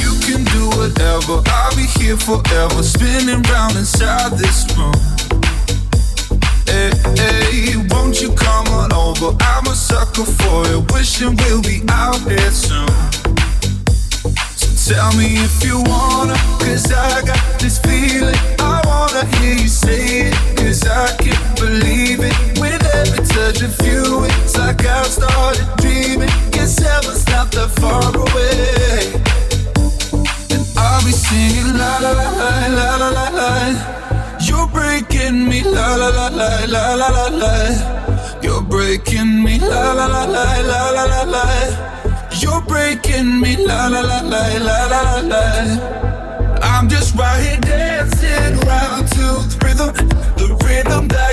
you can do whatever. I'll be here forever, spinning round inside this room. Hey, won't you come on over? I'm a sucker for it, wishing we'll be out here soon. So tell me if you wanna, I got this feeling. I wanna hear you say I can't believe it. With every touch of you, it's like I've started dreaming. Guess heaven's stopped that far away. I'll be singing la la la la la la la. You're breaking me la la la la la la la la. You're breaking me la la la la la la la la. You're breaking me la la la la la la la la. I'm just right here dancing round to the rhythm, the rhythm that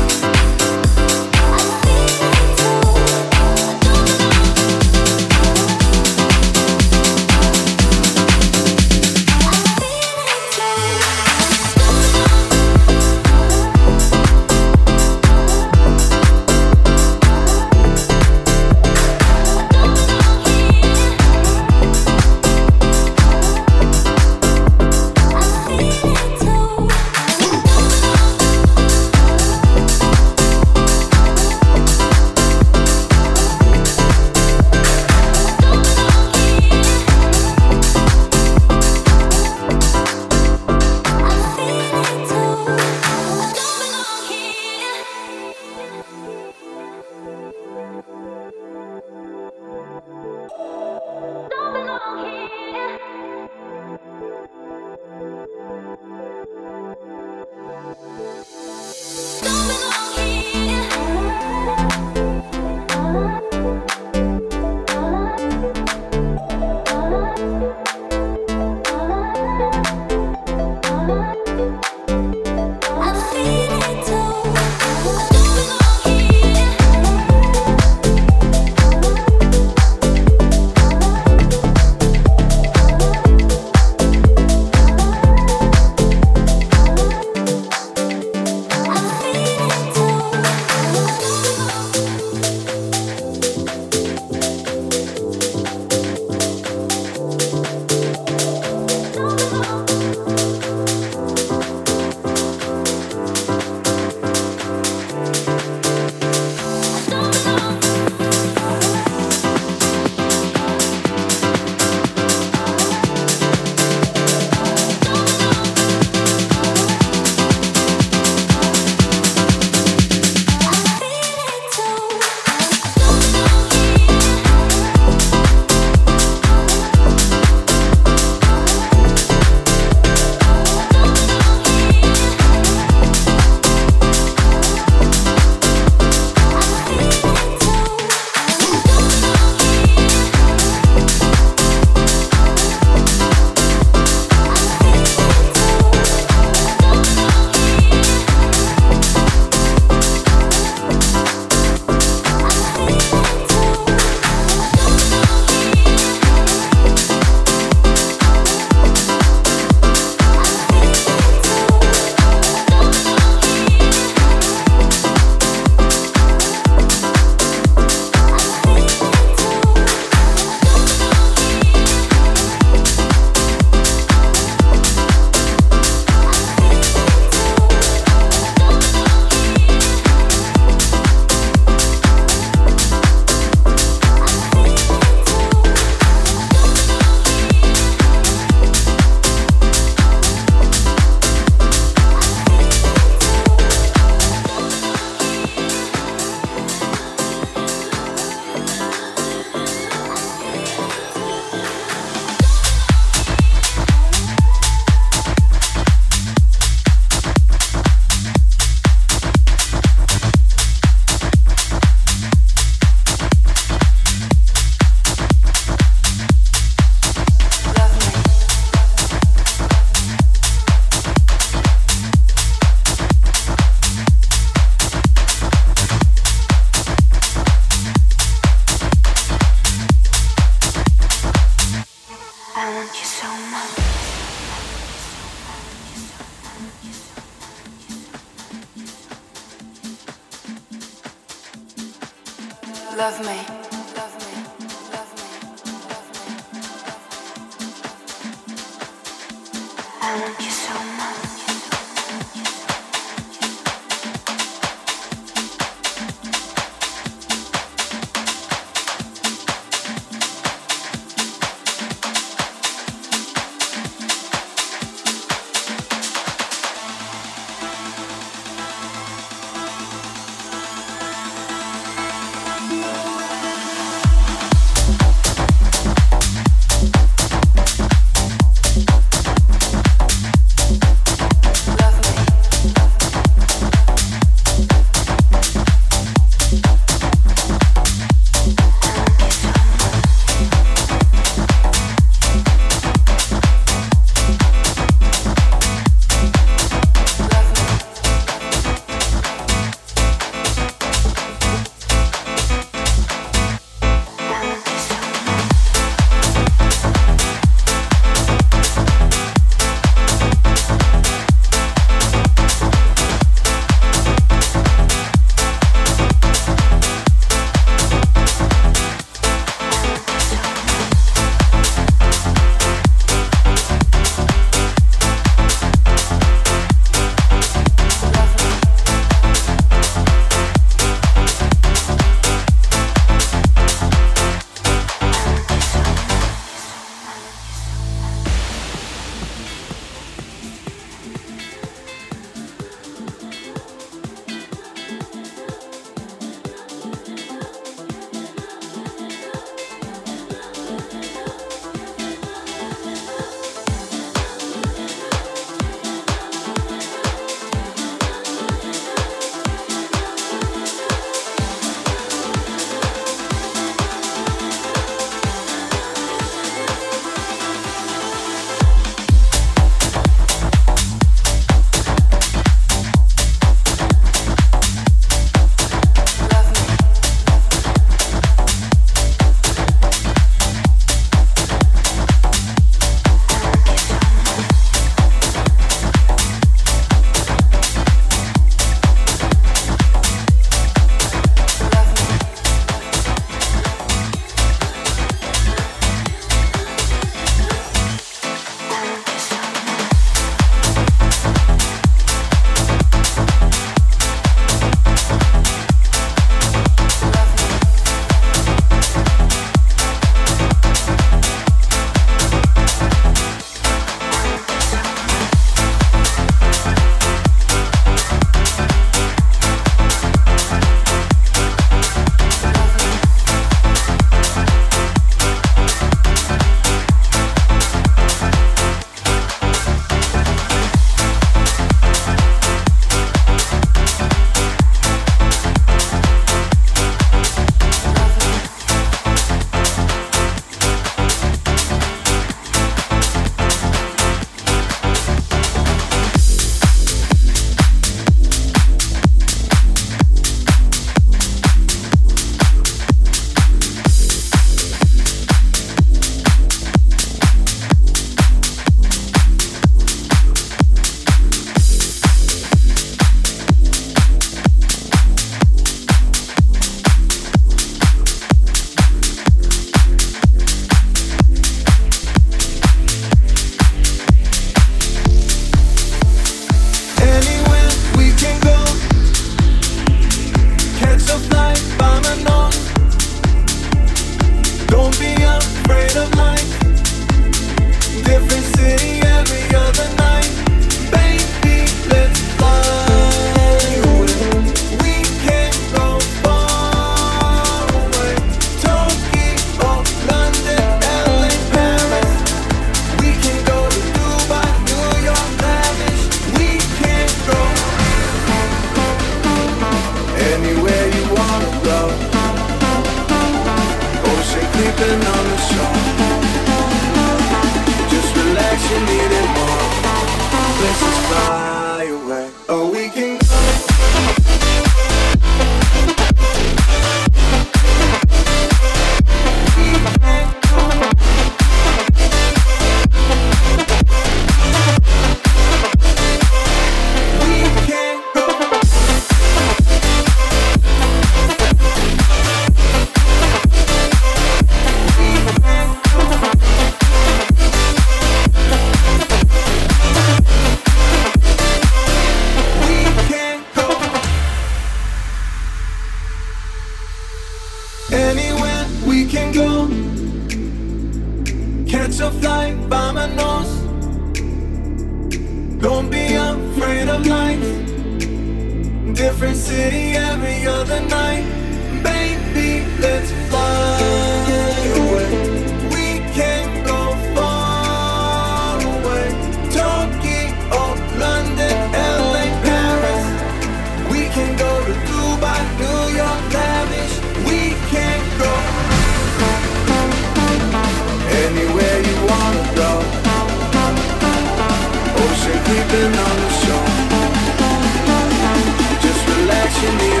Relax, you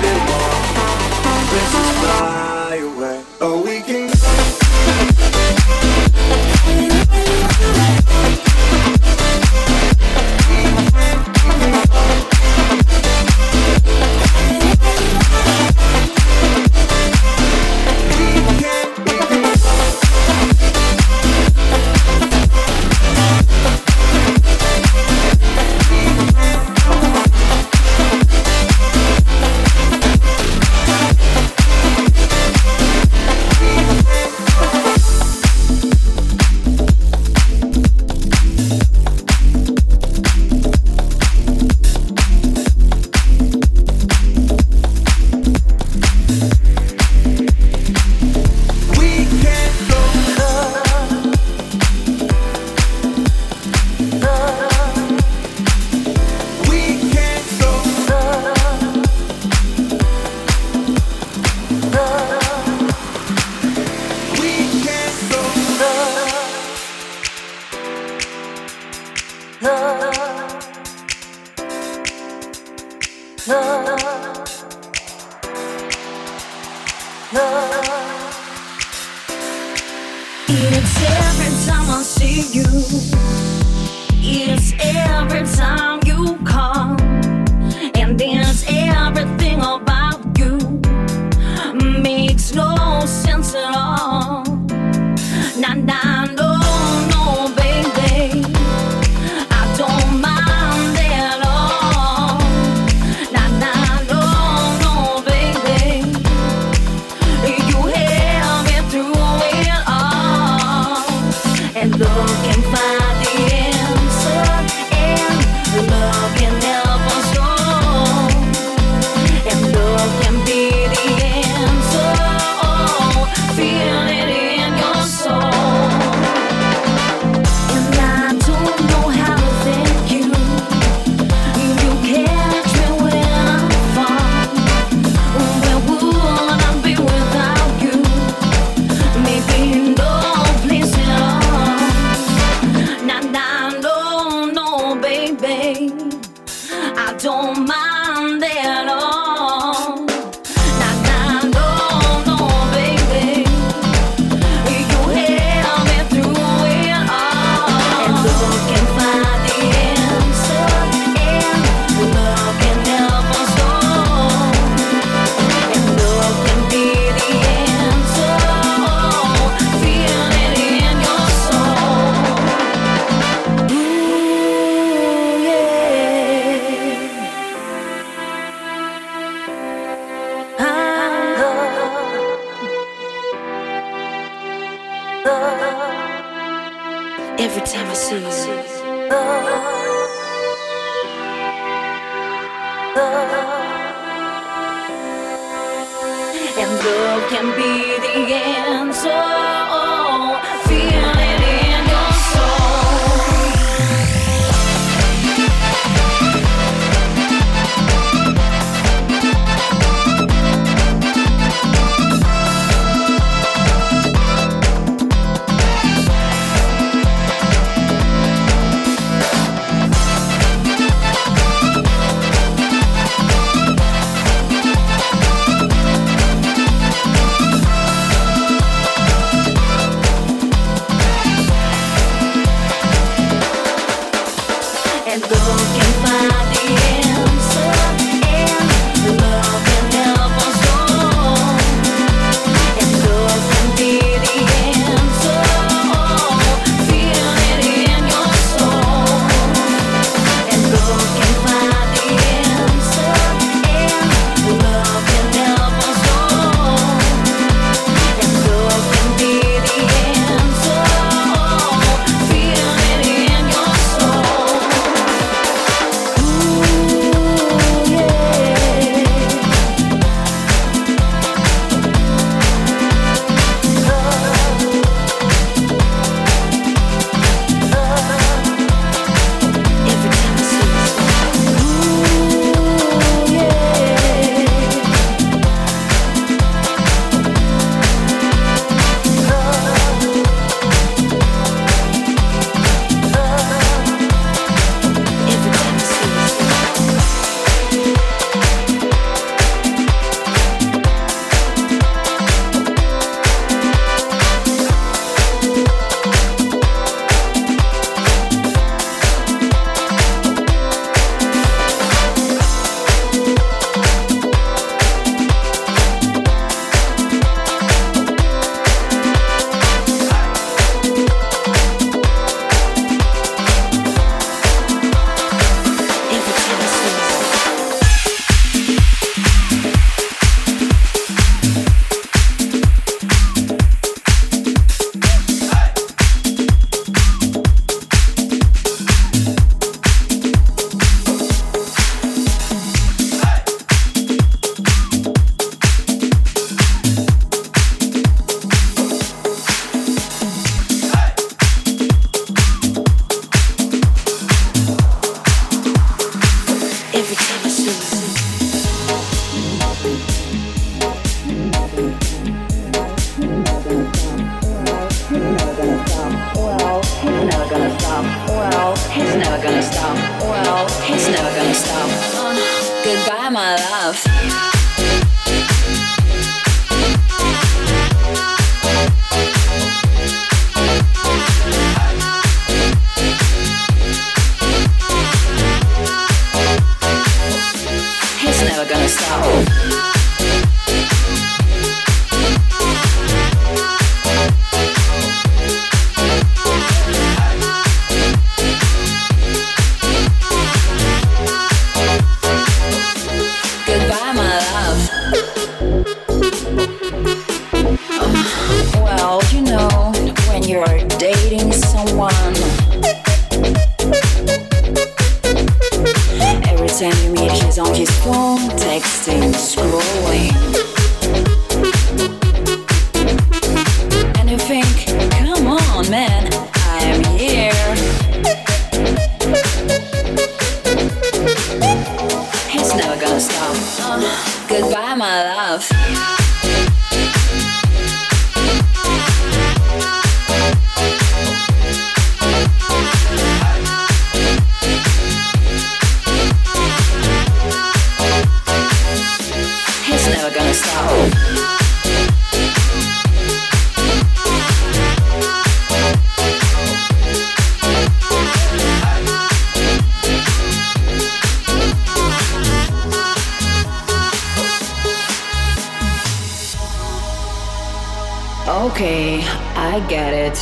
get it.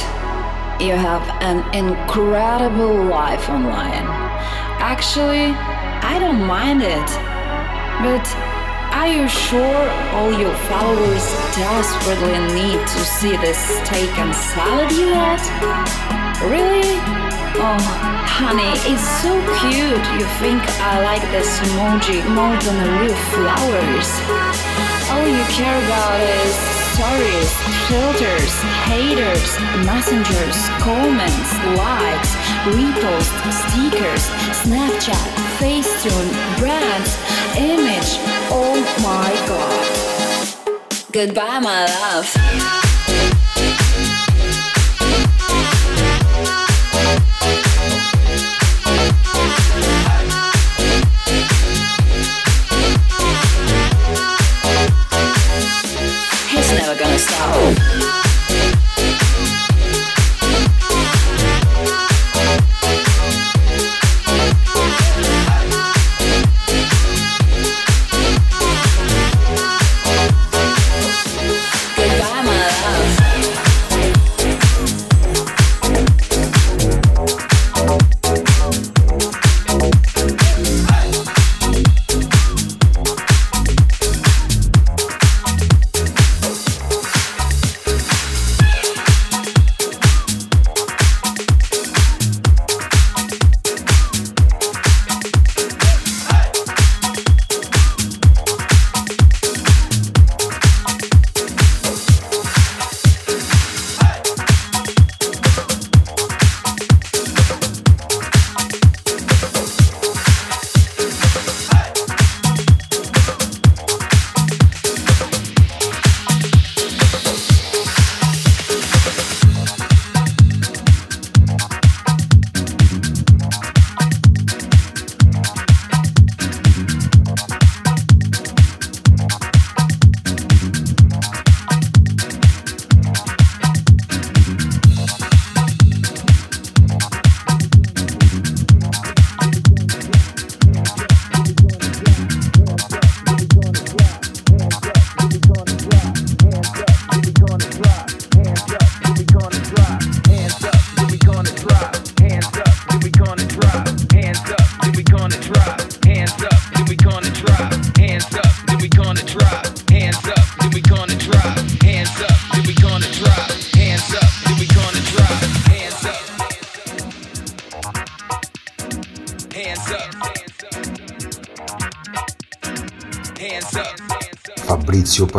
You have an incredible life online. Actually, I don't mind it. But are you sure all your followers desperately need to see this steak and salad you had? Really? Oh, honey, it's so cute. You think I like this emoji more than the real flowers? All you care about is stories, filters, haters, messengers, comments, likes, reposts, stickers, Snapchat, Facetune, brands, image. Oh my god. Goodbye, my love. Oh.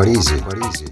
Parisi. Parisi.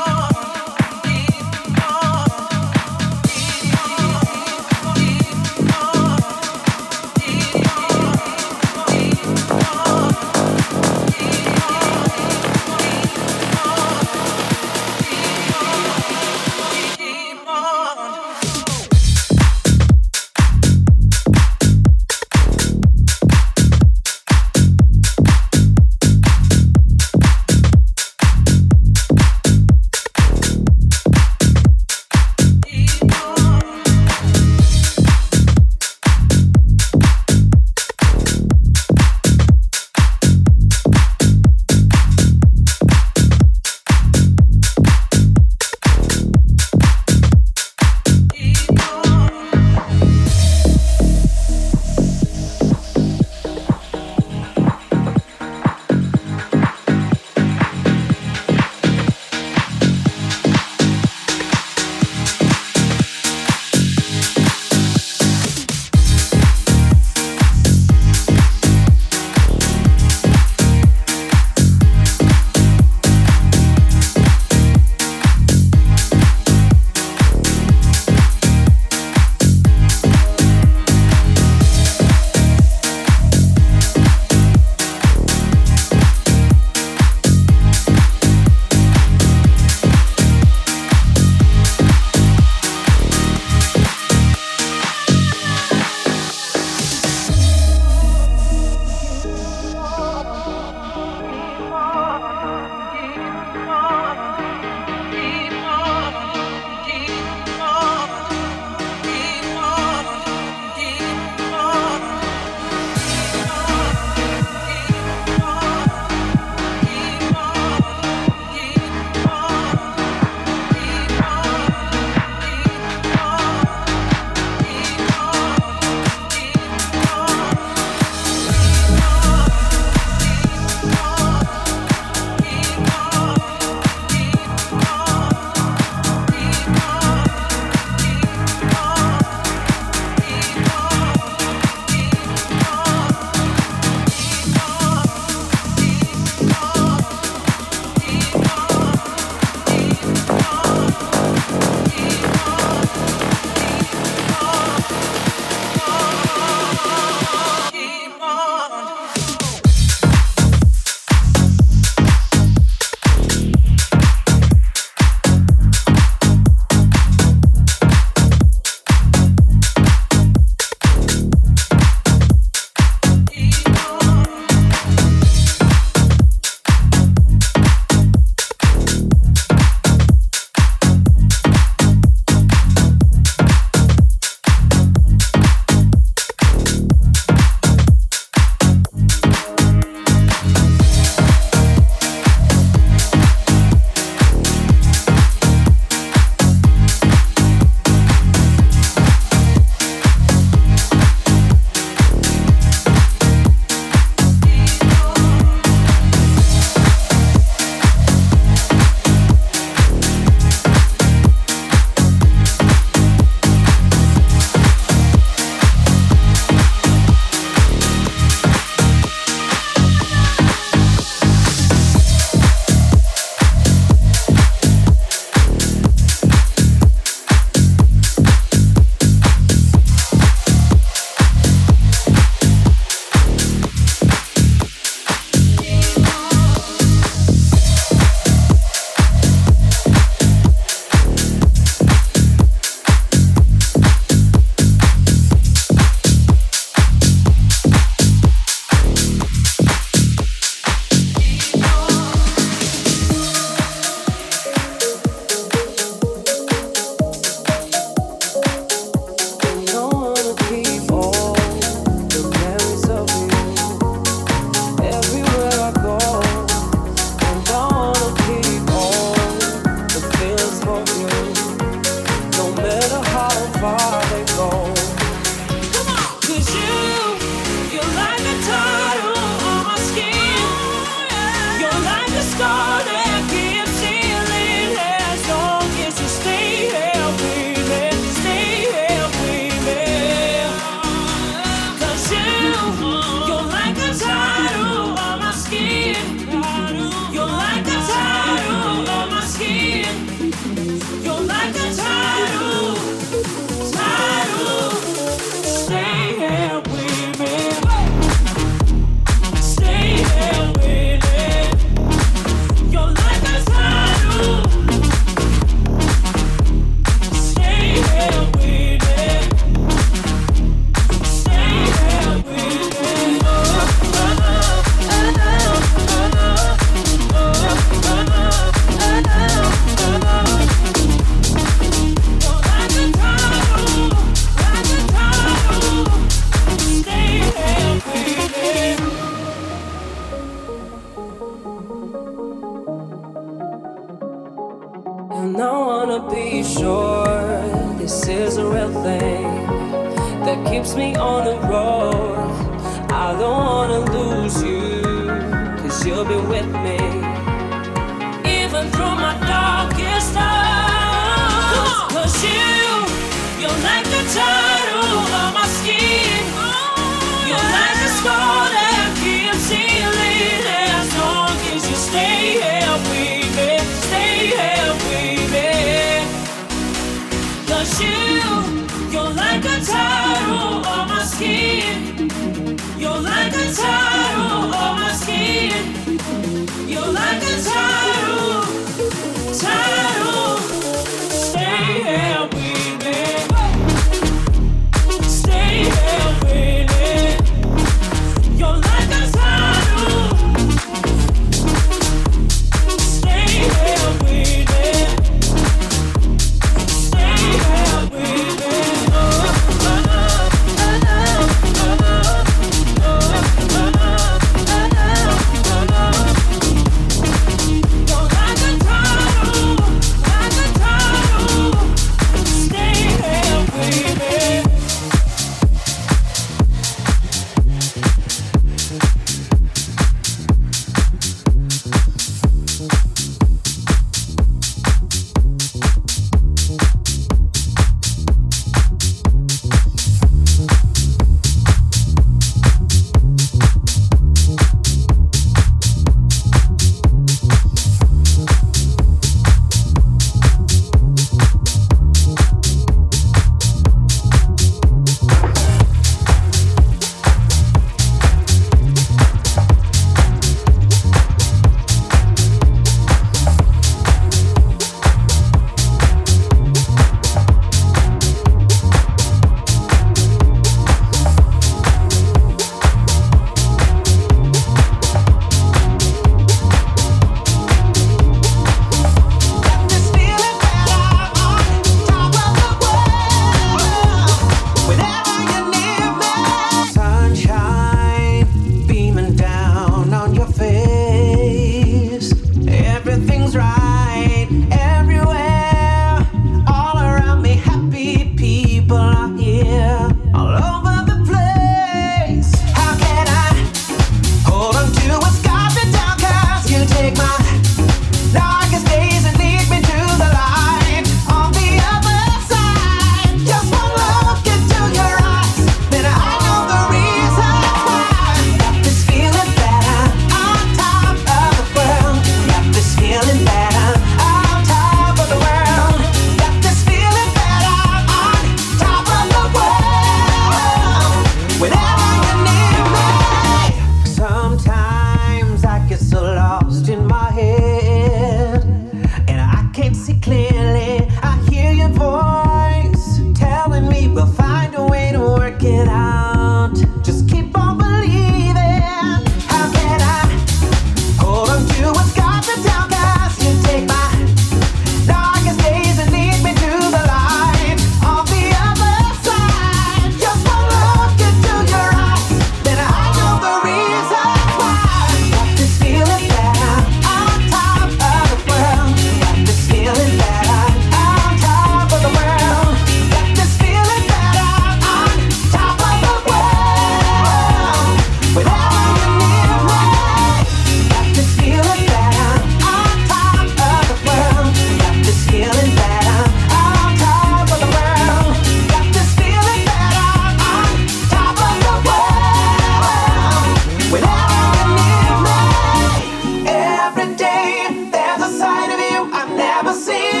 never see.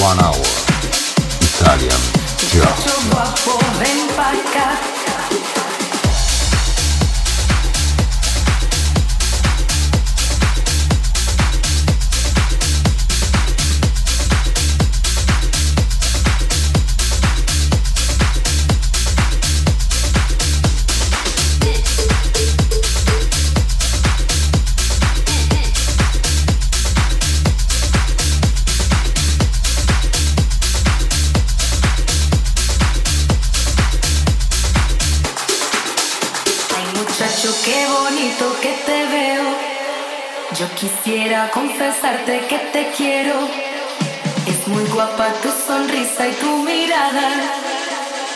One Hour. Italian Jazz. Confesarte que te quiero. Es muy guapa tu sonrisa y tu mirada.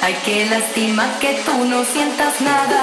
Ay, qué lástima que tú no sientas nada.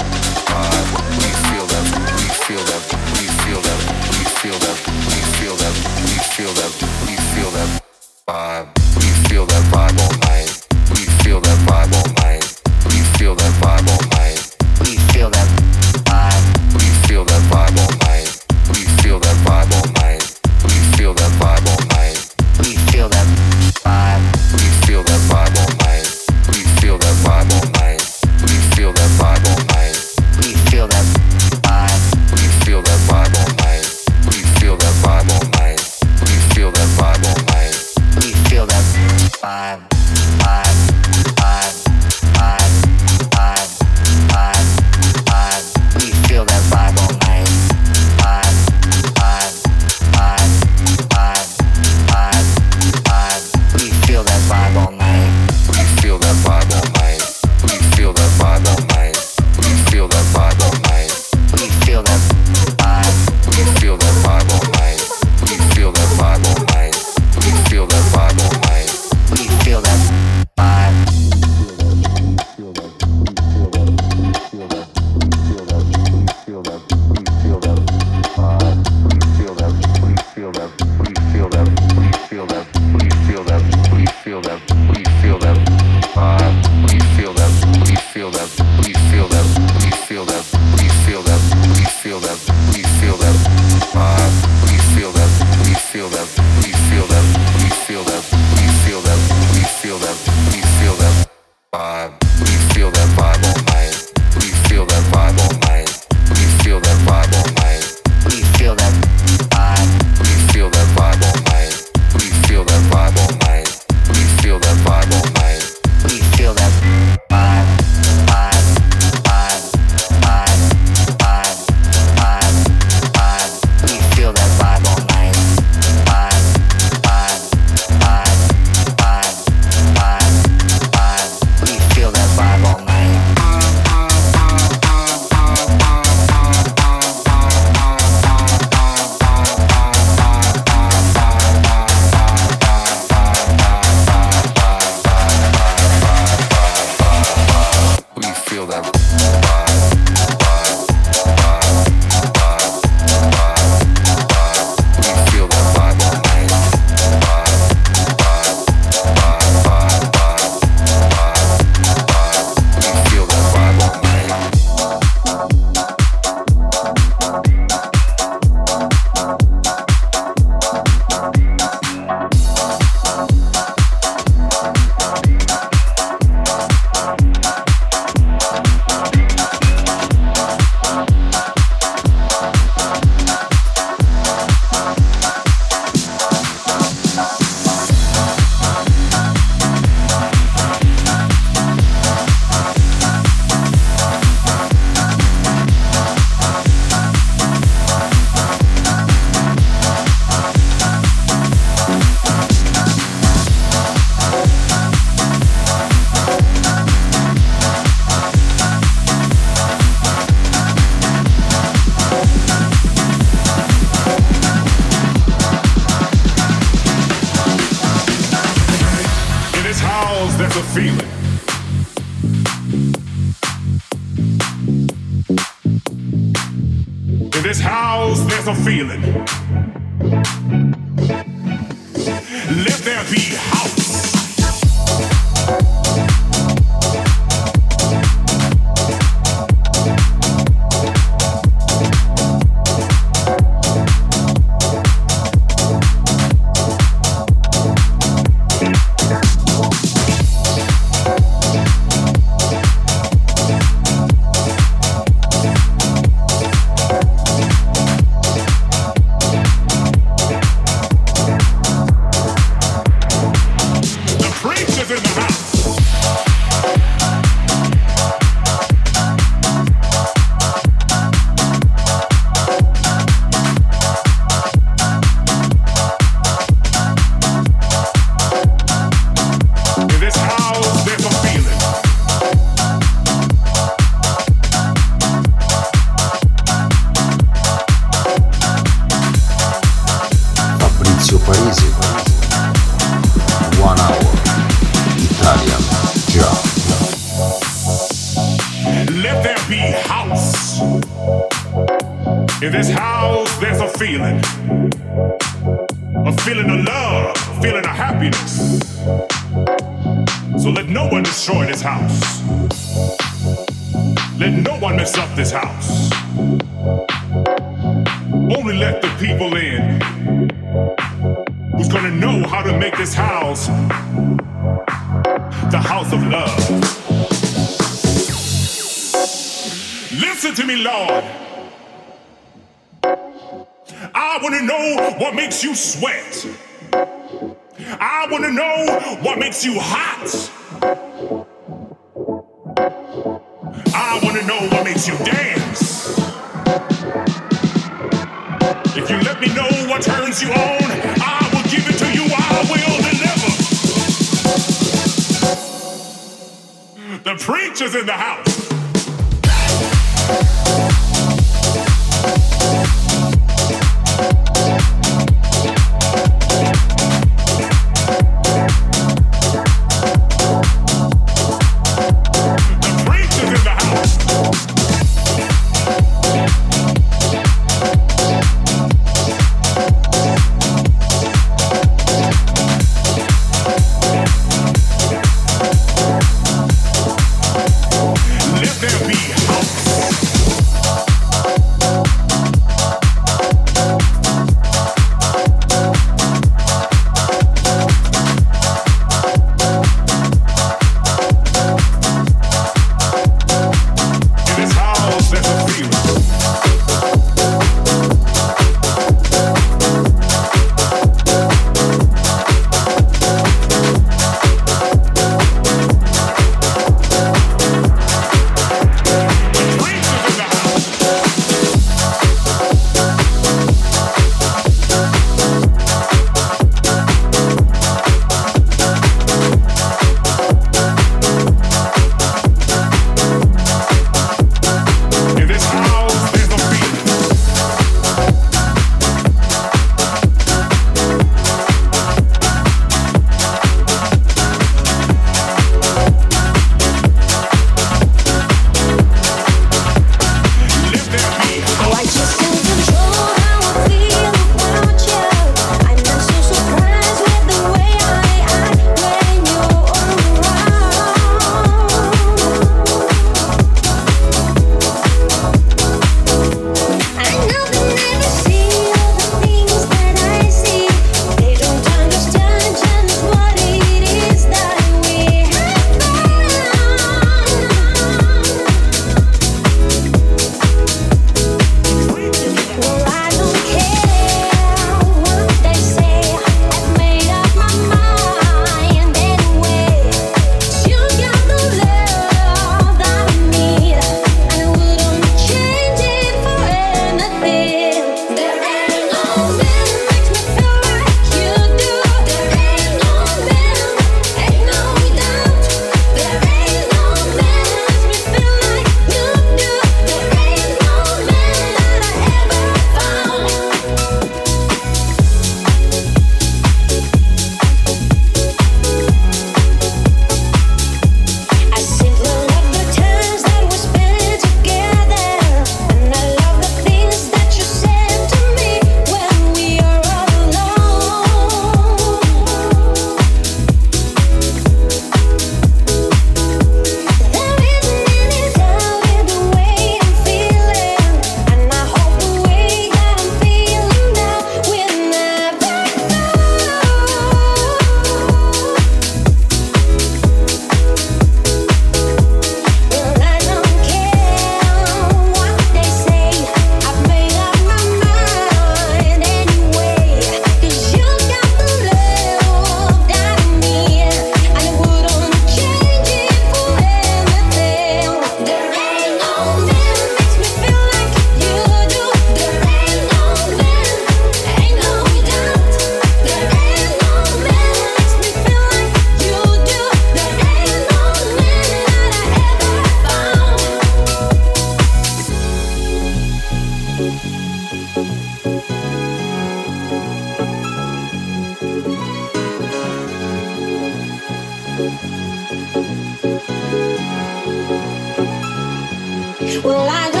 Well, I care.